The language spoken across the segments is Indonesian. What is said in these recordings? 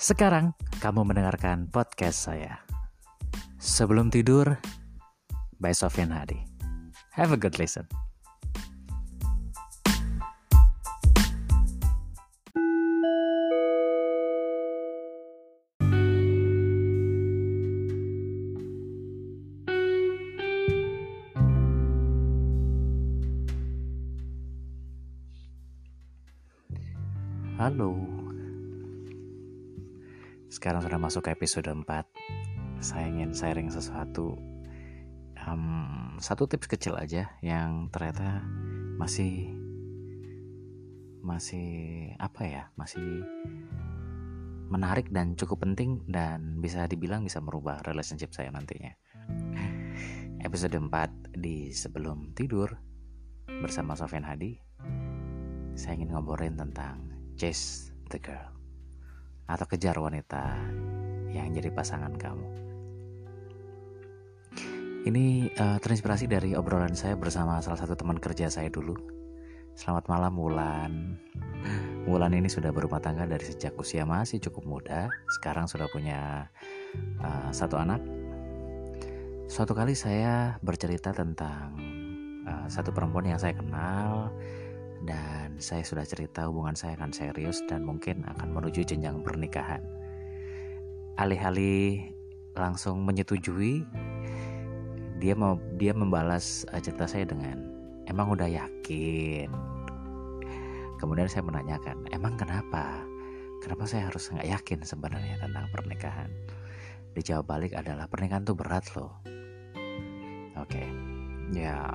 Sekarang kamu mendengarkan podcast saya. Sebelum tidur, by Sofian Hadi. Have a good listen. Halo. Sekarang sudah masuk ke episode 4. Saya ingin sharing sesuatu um, satu tips kecil aja yang ternyata masih masih apa ya? Masih menarik dan cukup penting dan bisa dibilang bisa merubah relationship saya nantinya. Episode 4 di sebelum tidur bersama Sofian Hadi. Saya ingin ngobrolin tentang chase the girl atau kejar wanita yang jadi pasangan kamu. Ini uh, terinspirasi dari obrolan saya bersama salah satu teman kerja saya dulu. Selamat malam Wulan. Wulan ini sudah berumah tangga dari sejak usia masih cukup muda. Sekarang sudah punya uh, satu anak. Suatu kali saya bercerita tentang uh, satu perempuan yang saya kenal dan saya sudah cerita hubungan saya akan serius dan mungkin akan menuju jenjang pernikahan. Alih-alih langsung menyetujui, dia mau dia membalas eh, cerita saya dengan emang udah yakin. Kemudian saya menanyakan, emang kenapa? Kenapa saya harus nggak yakin sebenarnya tentang pernikahan? Dijawab balik adalah pernikahan tuh berat loh. Oke, okay. ya yeah,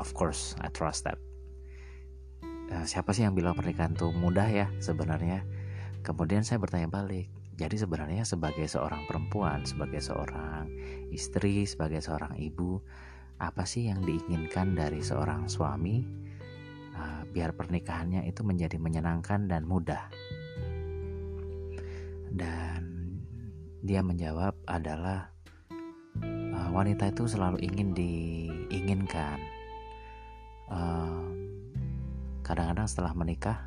of course I trust that uh, siapa sih yang bilang pernikahan tuh mudah ya sebenarnya? Kemudian saya bertanya balik jadi sebenarnya sebagai seorang perempuan sebagai seorang istri sebagai seorang ibu apa sih yang diinginkan dari seorang suami uh, biar pernikahannya itu menjadi menyenangkan dan mudah? Dan dia menjawab adalah uh, wanita itu selalu ingin diinginkan. Uh, Kadang-kadang setelah menikah,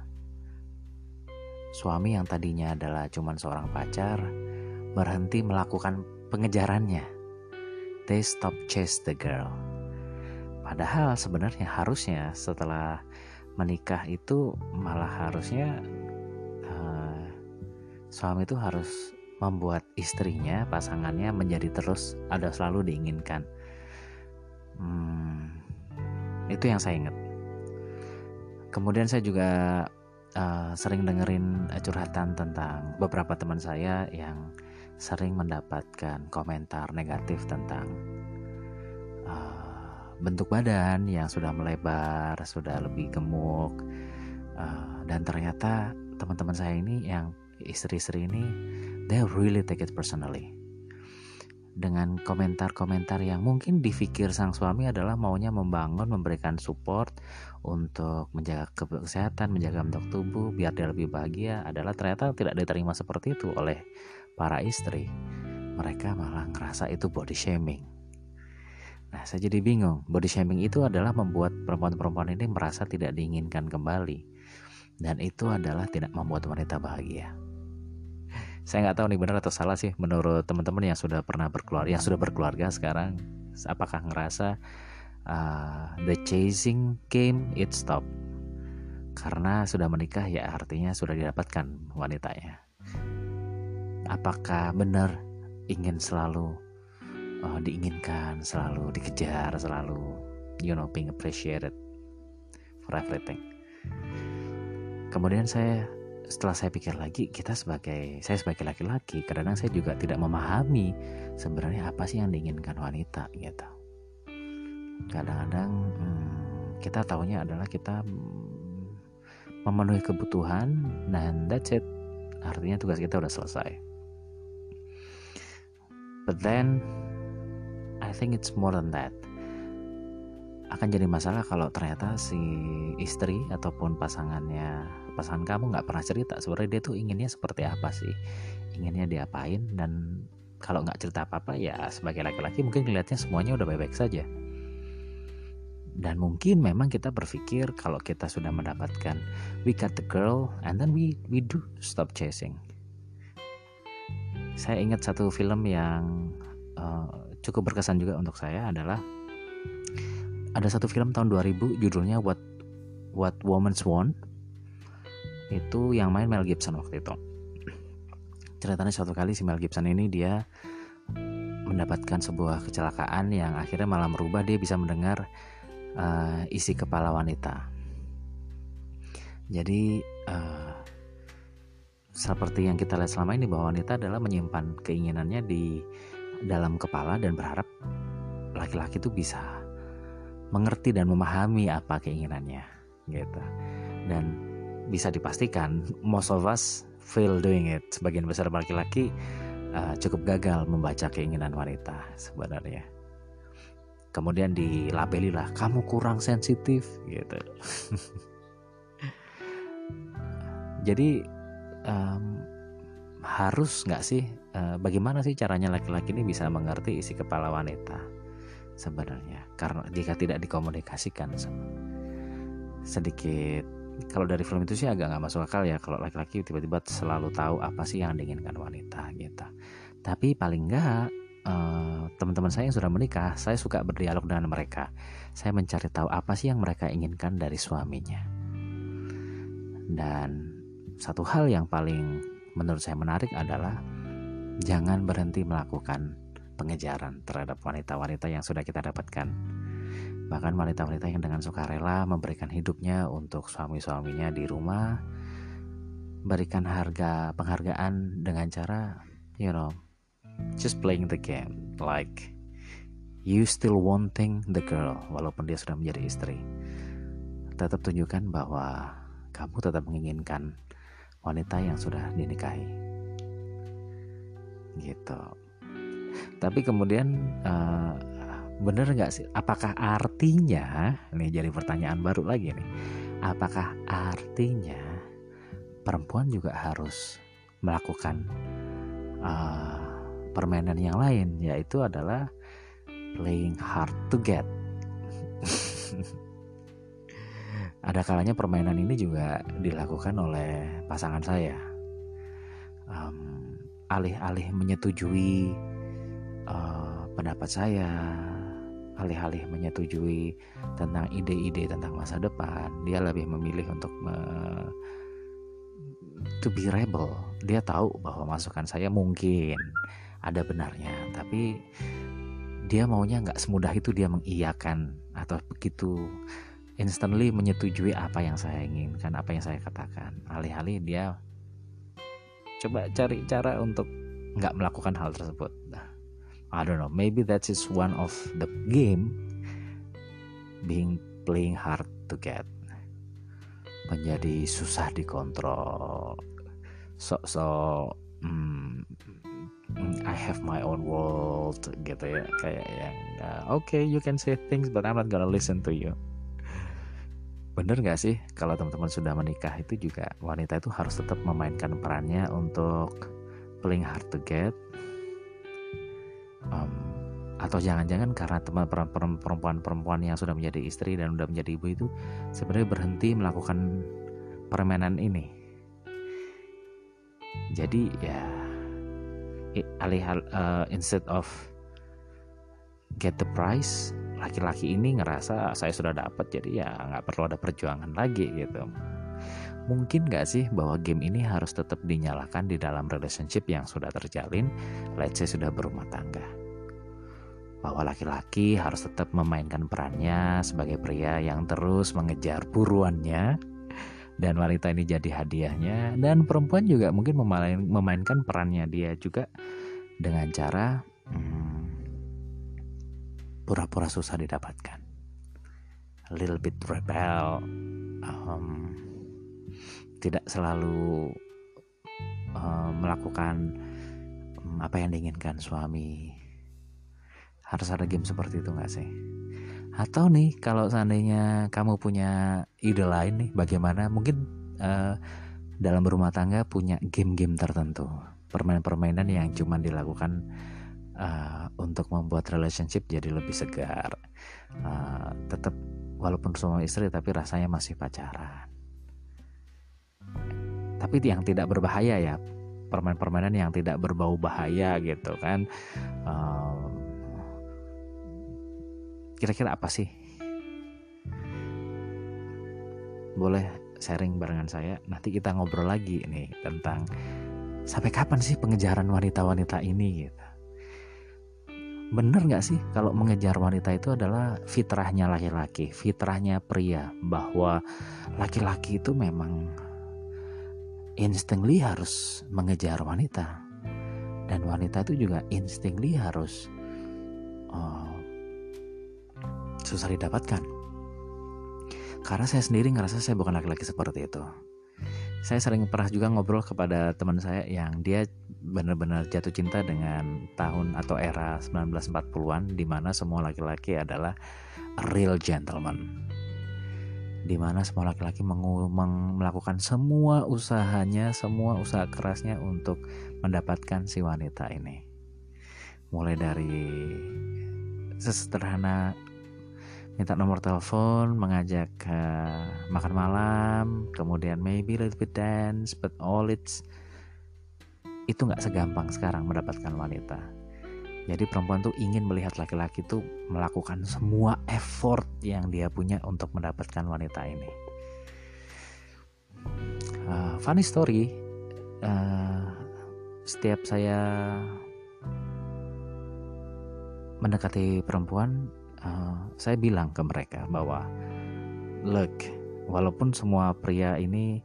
suami yang tadinya adalah cuma seorang pacar berhenti melakukan pengejarannya. They stop chase the girl. Padahal sebenarnya harusnya setelah menikah itu malah harusnya uh, suami itu harus membuat istrinya, pasangannya menjadi terus ada selalu diinginkan. Hmm, itu yang saya ingat kemudian saya juga uh, sering dengerin curhatan tentang beberapa teman saya yang sering mendapatkan komentar negatif tentang uh, bentuk badan yang sudah melebar, sudah lebih gemuk, uh, dan ternyata teman-teman saya ini yang istri-istri ini they really take it personally dengan komentar-komentar yang mungkin difikir sang suami adalah maunya membangun, memberikan support untuk menjaga kesehatan, menjaga bentuk tubuh biar dia lebih bahagia adalah ternyata tidak diterima seperti itu oleh para istri. Mereka malah ngerasa itu body shaming. Nah, saya jadi bingung. Body shaming itu adalah membuat perempuan-perempuan ini merasa tidak diinginkan kembali. Dan itu adalah tidak membuat wanita bahagia saya nggak tahu nih benar atau salah sih menurut teman-teman yang sudah pernah berkeluarga yang sudah berkeluarga sekarang apakah ngerasa uh, the chasing game it stop? Karena sudah menikah ya artinya sudah didapatkan wanitanya. Apakah benar ingin selalu uh, diinginkan selalu dikejar selalu you know being appreciated for everything? Kemudian saya setelah saya pikir lagi kita sebagai saya sebagai laki-laki kadang-kadang saya juga tidak memahami sebenarnya apa sih yang diinginkan wanita gitu. Kadang-kadang hmm, kita tahunya adalah kita hmm, memenuhi kebutuhan dan that's it. Artinya tugas kita udah selesai. But then I think it's more than that. Akan jadi masalah kalau ternyata si istri ataupun pasangannya pasangan kamu nggak pernah cerita sebenarnya dia tuh inginnya seperti apa sih? Inginnya diapain? Dan kalau nggak cerita apa-apa ya sebagai laki-laki mungkin kelihatannya semuanya udah baik-baik saja. Dan mungkin memang kita berpikir kalau kita sudah mendapatkan we got the girl and then we we do stop chasing. Saya ingat satu film yang uh, cukup berkesan juga untuk saya adalah ada satu film tahun 2000 judulnya What What Woman's Want itu yang main Mel Gibson waktu itu. Ceritanya suatu kali si Mel Gibson ini dia mendapatkan sebuah kecelakaan yang akhirnya malah merubah dia bisa mendengar uh, isi kepala wanita. Jadi uh, seperti yang kita lihat selama ini bahwa wanita adalah menyimpan keinginannya di dalam kepala dan berharap laki-laki itu bisa mengerti dan memahami apa keinginannya gitu. Dan bisa dipastikan most of us fail doing it. Sebagian besar laki-laki uh, cukup gagal membaca keinginan wanita sebenarnya. Kemudian dilabeli lah, kamu kurang sensitif gitu. Jadi um, harus nggak sih, uh, bagaimana sih caranya laki-laki ini bisa mengerti isi kepala wanita sebenarnya? Karena jika tidak dikomunikasikan sedikit kalau dari film itu sih agak nggak masuk akal ya kalau laki-laki tiba-tiba selalu tahu apa sih yang diinginkan wanita gitu. Tapi paling nggak uh, teman-teman saya yang sudah menikah saya suka berdialog dengan mereka. Saya mencari tahu apa sih yang mereka inginkan dari suaminya. Dan satu hal yang paling menurut saya menarik adalah jangan berhenti melakukan pengejaran terhadap wanita-wanita yang sudah kita dapatkan Bahkan wanita-wanita yang dengan sukarela memberikan hidupnya untuk suami-suaminya di rumah, berikan harga penghargaan dengan cara, you know, just playing the game, like you still wanting the girl walaupun dia sudah menjadi istri. Tetap tunjukkan bahwa kamu tetap menginginkan wanita yang sudah dinikahi. Gitu. Tapi kemudian uh, bener nggak sih? Apakah artinya nih jadi pertanyaan baru lagi nih apakah artinya perempuan juga harus melakukan uh, permainan yang lain yaitu adalah playing hard to get? Ada kalanya permainan ini juga dilakukan oleh pasangan saya. Um, alih-alih menyetujui uh, pendapat saya alih-alih menyetujui tentang ide-ide tentang masa depan, dia lebih memilih untuk me, to be rebel. Dia tahu bahwa masukan saya mungkin ada benarnya, tapi dia maunya nggak semudah itu dia mengiyakan atau begitu instantly menyetujui apa yang saya inginkan, apa yang saya katakan. Alih-alih dia coba cari cara untuk nggak melakukan hal tersebut. I don't know. Maybe that is one of the game being playing hard to get. Menjadi susah dikontrol. Sok-sok hmm, I have my own world gitu ya. Kayak yang uh, oke okay, you can say things but I'm not gonna listen to you. Bener gak sih? Kalau teman-teman sudah menikah itu juga wanita itu harus tetap memainkan perannya untuk playing hard to get um, atau jangan-jangan karena teman perempuan-perempuan yang sudah menjadi istri dan sudah menjadi ibu itu sebenarnya berhenti melakukan permainan ini. Jadi ya alih uh, instead of get the prize, laki-laki ini ngerasa saya sudah dapat jadi ya nggak perlu ada perjuangan lagi gitu. Mungkin gak sih bahwa game ini harus tetap dinyalakan di dalam relationship yang sudah terjalin, let's say sudah berumah tangga bahwa laki-laki harus tetap memainkan perannya sebagai pria yang terus mengejar buruannya. Dan wanita ini jadi hadiahnya. Dan perempuan juga mungkin memain, memainkan perannya dia juga dengan cara hmm, pura-pura susah didapatkan. A little bit rebel um, tidak selalu um, melakukan apa yang diinginkan suami harus ada game seperti itu nggak sih? Atau nih kalau seandainya kamu punya ide lain nih bagaimana? Mungkin uh, dalam berumah tangga punya game-game tertentu permainan-permainan yang cuma dilakukan uh, untuk membuat relationship jadi lebih segar. Uh, tetap walaupun suami istri tapi rasanya masih pacaran. Tapi yang tidak berbahaya ya permainan-permainan yang tidak berbau bahaya gitu kan. Um, kira-kira apa sih? Boleh sharing barengan saya. Nanti kita ngobrol lagi nih tentang sampai kapan sih pengejaran wanita-wanita ini gitu. Bener nggak sih kalau mengejar wanita itu adalah fitrahnya laki-laki fitrahnya pria bahwa laki-laki itu memang instantly harus mengejar wanita. Dan wanita itu juga instantly harus uh, susah didapatkan. Karena saya sendiri ngerasa saya bukan laki-laki seperti itu. Saya sering pernah juga ngobrol kepada teman saya yang dia benar-benar jatuh cinta dengan tahun atau era 1940-an di mana semua laki-laki adalah real gentleman. Di mana semua laki-laki melakukan semua usahanya, semua usaha kerasnya untuk mendapatkan si wanita ini. Mulai dari sesederhana minta nomor telepon, mengajak uh, makan malam, kemudian maybe a little bit dance, but all it's itu nggak segampang sekarang mendapatkan wanita jadi perempuan tuh ingin melihat laki-laki tuh melakukan semua effort yang dia punya untuk mendapatkan wanita ini. Uh, funny story, uh, setiap saya mendekati perempuan, uh, saya bilang ke mereka bahwa, look, walaupun semua pria ini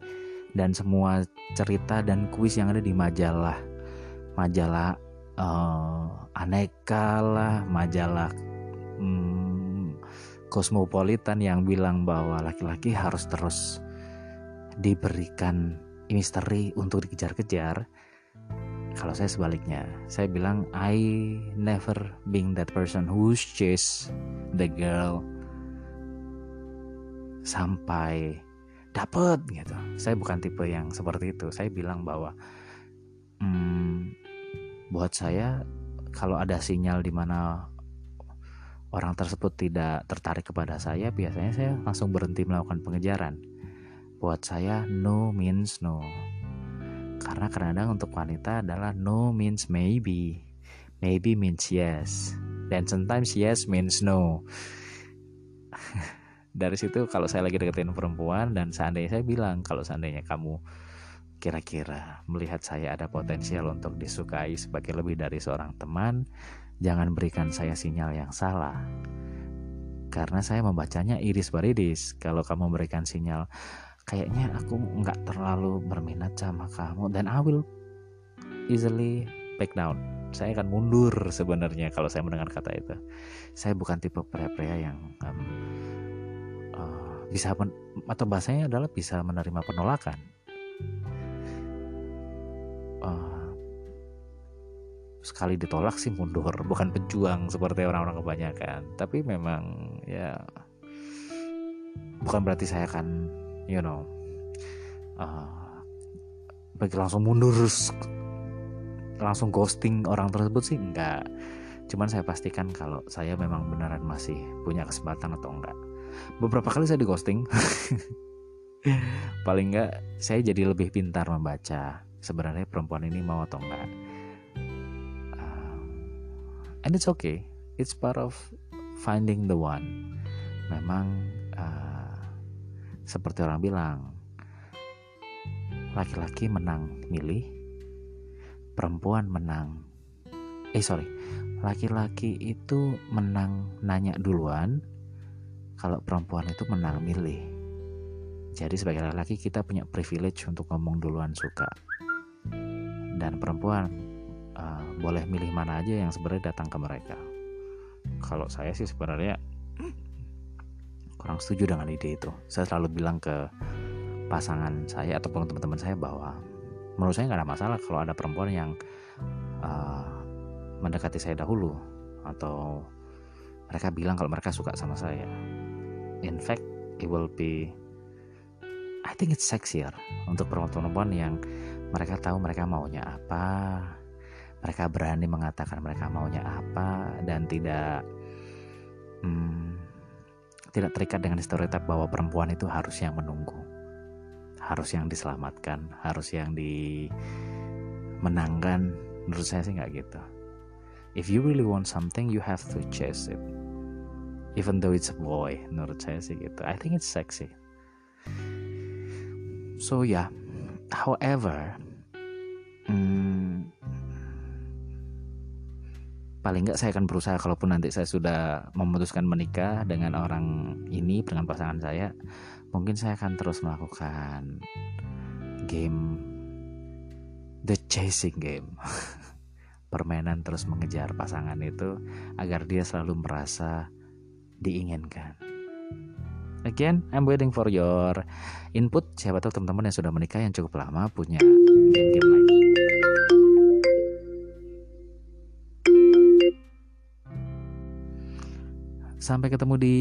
dan semua cerita dan kuis yang ada di majalah, majalah uh, aneka lah majalah hmm, kosmopolitan yang bilang bahwa laki-laki harus terus diberikan misteri untuk dikejar-kejar kalau saya sebaliknya saya bilang I never being that person who chase the girl sampai dapet gitu. Saya bukan tipe yang seperti itu. Saya bilang bahwa hmm, buat saya kalau ada sinyal di mana orang tersebut tidak tertarik kepada saya biasanya saya langsung berhenti melakukan pengejaran. Buat saya no means no karena kadang-kadang untuk wanita adalah no means maybe maybe means yes dan sometimes yes means no dari situ kalau saya lagi deketin perempuan dan seandainya saya bilang kalau seandainya kamu kira-kira melihat saya ada potensial untuk disukai sebagai lebih dari seorang teman, jangan berikan saya sinyal yang salah. Karena saya membacanya iris baridis. Kalau kamu memberikan sinyal, kayaknya aku nggak terlalu berminat sama kamu, dan I will easily back down. Saya akan mundur sebenarnya kalau saya mendengar kata itu. Saya bukan tipe pria-pria yang um, uh, bisa atau bahasanya adalah bisa menerima penolakan uh, sekali ditolak sih mundur bukan pejuang seperti orang-orang kebanyakan tapi memang ya bukan berarti saya akan you know uh, langsung mundur langsung ghosting orang tersebut sih enggak. Cuman saya pastikan kalau saya memang beneran masih punya kesempatan atau enggak. Beberapa kali saya di ghosting paling enggak saya jadi lebih pintar membaca sebenarnya perempuan ini mau atau enggak. Uh, and it's okay. It's part of finding the one. Memang uh, seperti orang bilang laki-laki menang milih perempuan menang. Eh sorry. Laki-laki itu menang nanya duluan kalau perempuan itu menang milih. Jadi sebagai laki-laki kita punya privilege untuk ngomong duluan suka. Dan perempuan uh, boleh milih mana aja yang sebenarnya datang ke mereka. Kalau saya sih sebenarnya kurang setuju dengan ide itu. Saya selalu bilang ke pasangan saya ataupun teman-teman saya bahwa menurut saya nggak ada masalah kalau ada perempuan yang uh, mendekati saya dahulu atau mereka bilang kalau mereka suka sama saya. In fact it will be I think it's sexier untuk perempuan-perempuan yang mereka tahu mereka maunya apa mereka berani mengatakan mereka maunya apa dan tidak hmm, tidak terikat dengan stereotip bahwa perempuan itu harus yang menunggu harus yang diselamatkan harus yang di menangkan. Menurut saya sih nggak gitu. If you really want something you have to chase it. Even though it's a boy menurut saya sih gitu. I think it's sexy. So yeah. However hmm, paling nggak saya akan berusaha kalaupun nanti saya sudah memutuskan menikah dengan orang ini dengan pasangan saya mungkin saya akan terus melakukan game the chasing game permainan terus mengejar pasangan itu agar dia selalu merasa diinginkan Again, I'm waiting for your input. Siapa tahu teman-teman yang sudah menikah yang cukup lama punya game-game Sampai ketemu di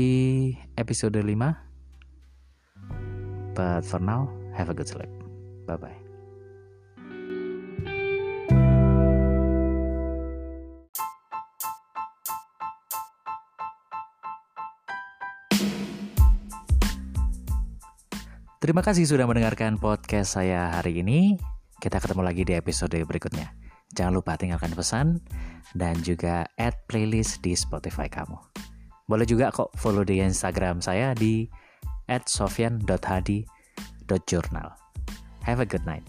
episode 5. But for now, have a good sleep. Bye-bye. Terima kasih sudah mendengarkan podcast saya hari ini. Kita ketemu lagi di episode berikutnya. Jangan lupa tinggalkan pesan dan juga add playlist di Spotify kamu. Boleh juga kok follow di Instagram saya di @sofian.hadi.journal. Have a good night.